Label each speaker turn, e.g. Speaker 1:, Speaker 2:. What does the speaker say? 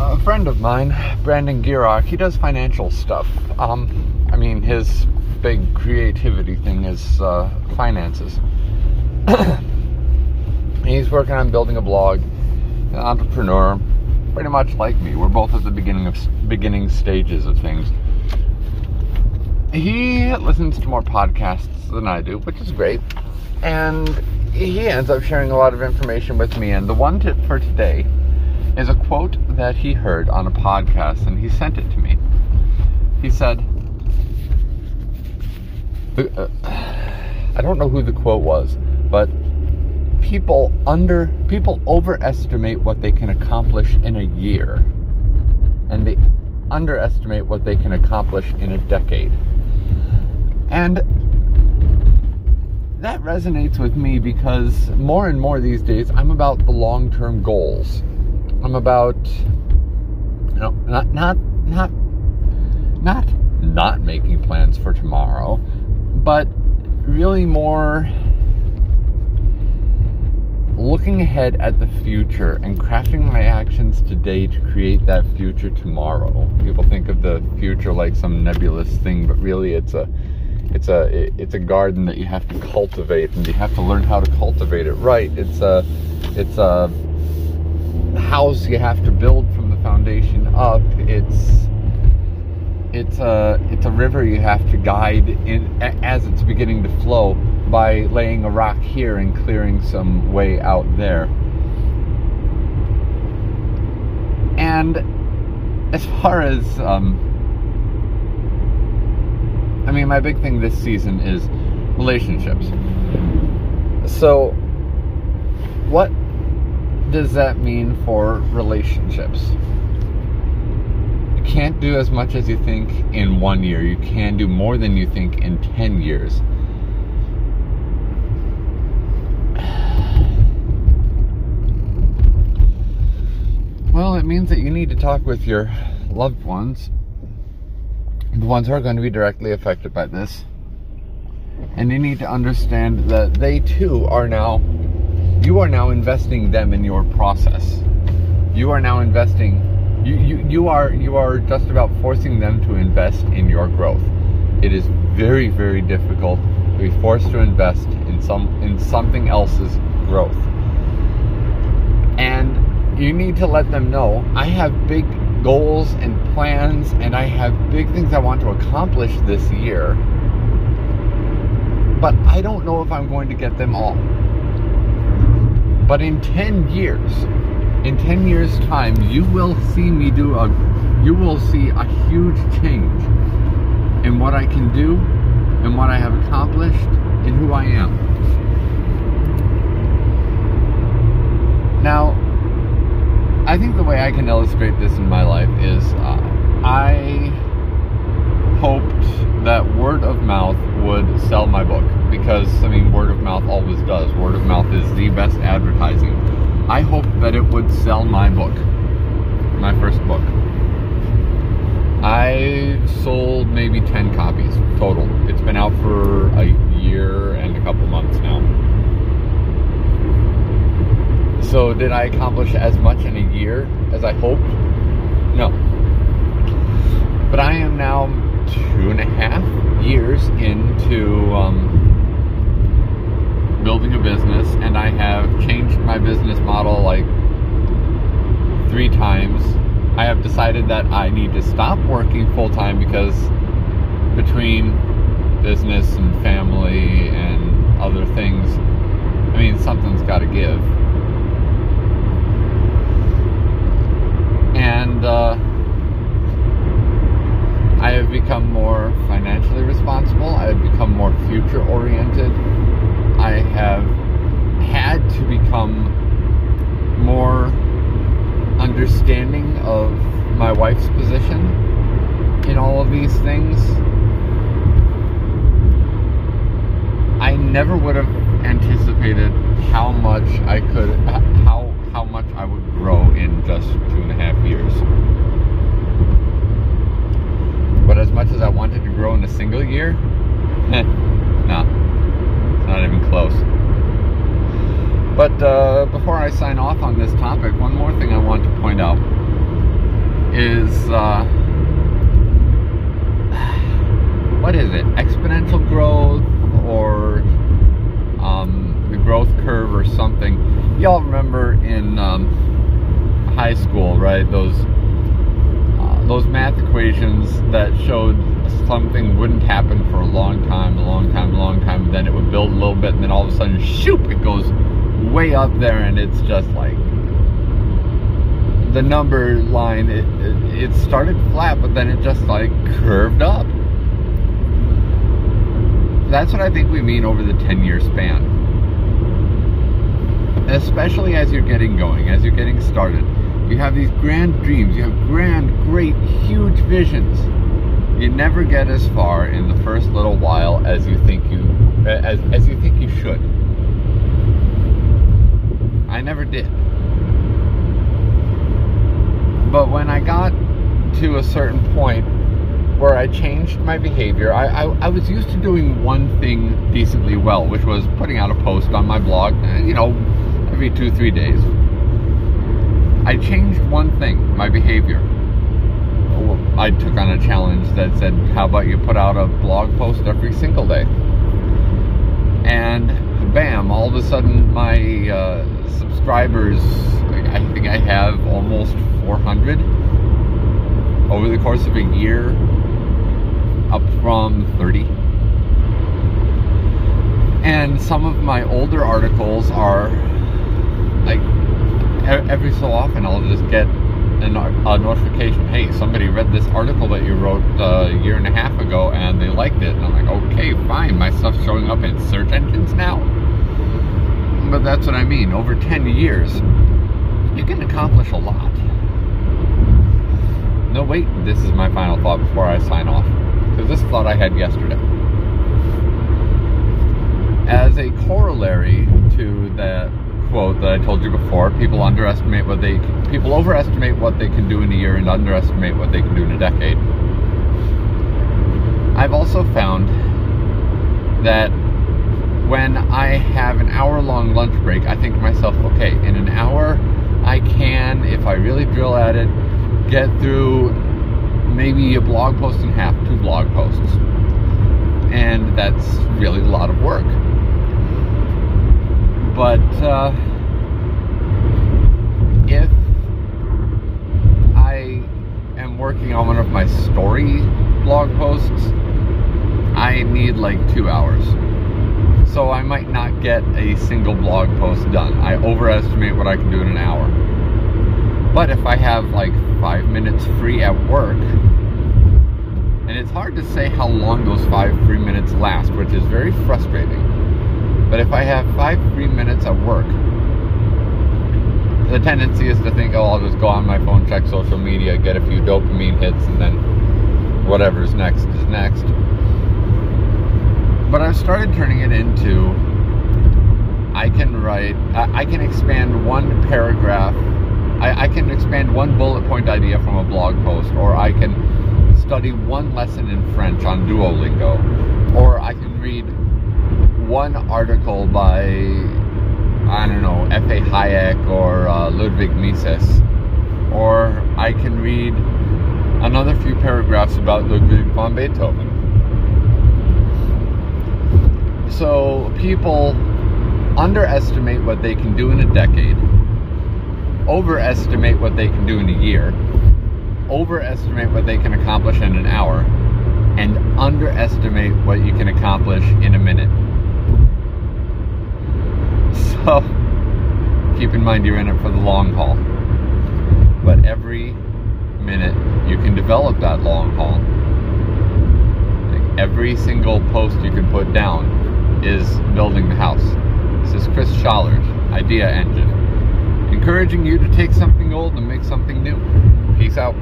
Speaker 1: a friend of mine, Brandon Gierock, he does financial stuff. Um, I mean, his big creativity thing is uh, finances. He's working on building a blog, an entrepreneur, pretty much like me. We're both at the beginning of beginning stages of things. He listens to more podcasts than I do, which is great, and he ends up sharing a lot of information with me. And the one tip for today is a quote that he heard on a podcast, and he sent it to me. He said, uh, I don't know who the quote was, but people under people overestimate what they can accomplish in a year and they underestimate what they can accomplish in a decade and that resonates with me because more and more these days i'm about the long-term goals i'm about you know not not not not not making plans for tomorrow but really more looking ahead at the future and crafting my actions today to create that future tomorrow. People think of the future like some nebulous thing, but really it's a it's a it's a garden that you have to cultivate and you have to learn how to cultivate it right. It's a it's a house you have to build from the foundation up. It's it's a it's a river you have to guide in as it's beginning to flow by laying a rock here and clearing some way out there. And as far as, um, I mean, my big thing this season is relationships. So, what does that mean for relationships? You can't do as much as you think in one year. You can do more than you think in 10 years. Well, it means that you need to talk with your loved ones, the ones who are going to be directly affected by this. And you need to understand that they too are now, you are now investing them in your process. You are now investing, you, you, you, are, you are just about forcing them to invest in your growth. It is very, very difficult to be forced to invest in some in something else's growth. And you need to let them know I have big goals and plans and I have big things I want to accomplish this year. But I don't know if I'm going to get them all. But in 10 years, in 10 years time, you will see me do a you will see a huge change in what I can do and what I have accomplished and who I am. Now, I think the way I can illustrate this in my life is uh, I hoped that word of mouth would sell my book because I mean word of mouth always does. Word of mouth is the best advertising. I hoped that it would sell my book, my first book. I sold maybe 10 copies total. It's been out for a year and a couple months now. So, did I accomplish as much in a year as I hoped? No. But I am now two and a half years into um, building a business, and I have changed my business model like three times. I have decided that I need to stop working full time because between business and family and other things, I mean, something's got to give. and uh, Become more financially responsible. I have become more future oriented. I have had to become more understanding of my wife's position in all of these things. I never would have anticipated how much I could, how how much I would grow in just two and a half gear? Eh, no, it's not even close. But uh, before I sign off on this topic, one more thing I want to point out is uh, what is it? Exponential growth or um, the growth curve or something. Y'all remember in um, high school, right? Those uh, those math equations that showed something wouldn't happen for a long time, a long time, a long time, then it would build a little bit, and then all of a sudden, shoop, it goes way up there, and it's just like the number line. It, it, it started flat, but then it just like curved up. That's what I think we mean over the 10 year span. Especially as you're getting going, as you're getting started. You have these grand dreams, you have grand, great, huge visions. You never get as far in the first little while as you think you as, as you think you should. I never did. But when I got to a certain point where I changed my behavior, I, I, I, was used to doing one thing decently well, which was putting out a post on my blog, uh, you know, every two, three days. I changed one thing, my behavior. I took on a challenge that said, how about you put out a blog post every single day? And bam, all of a sudden my uh, subscribers, I think I have almost 400 over the course of a year, up from 30. And some of my older articles are like every so often I'll just get a notification hey somebody read this article that you wrote uh, a year and a half ago and they liked it. And i'm like okay fine. My stuff's showing up in search engines now. But that's what i mean. Over 10 years you can accomplish a lot. No, wait, this is my final thought before I sign off. Because this thought I had yesterday. As a corollary to that quote that I told you before, people underestimate what they people overestimate what they can do in a year and underestimate what they can do in a decade. I've also found that when I have an hour long lunch break, I think to myself, okay, in an hour I can, if I really drill at it, get through maybe a blog post and half, two blog posts. And that's really a lot of work. But uh, if I am working on one of my story blog posts, I need like two hours. So I might not get a single blog post done. I overestimate what I can do in an hour. But if I have like five minutes free at work. And it's hard to say how long those five free minutes last, which is very frustrating. But if I have five free minutes at work, the tendency is to think, oh, I'll just go on my phone, check social media, get a few dopamine hits, and then whatever's next is next. But I've started turning it into I can write, I can expand one paragraph I, I can expand one bullet point idea from a blog post, or I can study one lesson in French on Duolingo, or I can read one article by, I don't know, F.A. Hayek or uh, Ludwig Mises, or I can read another few paragraphs about Ludwig von Beethoven. So people underestimate what they can do in a decade overestimate what they can do in a year, overestimate what they can accomplish in an hour, and underestimate what you can accomplish in a minute. So, keep in mind you're in it for the long haul. But every minute you can develop that long haul. Like every single post you can put down is building the house. This is Chris Schallert, Idea Engine encouraging you to take something old and make something new. Peace out.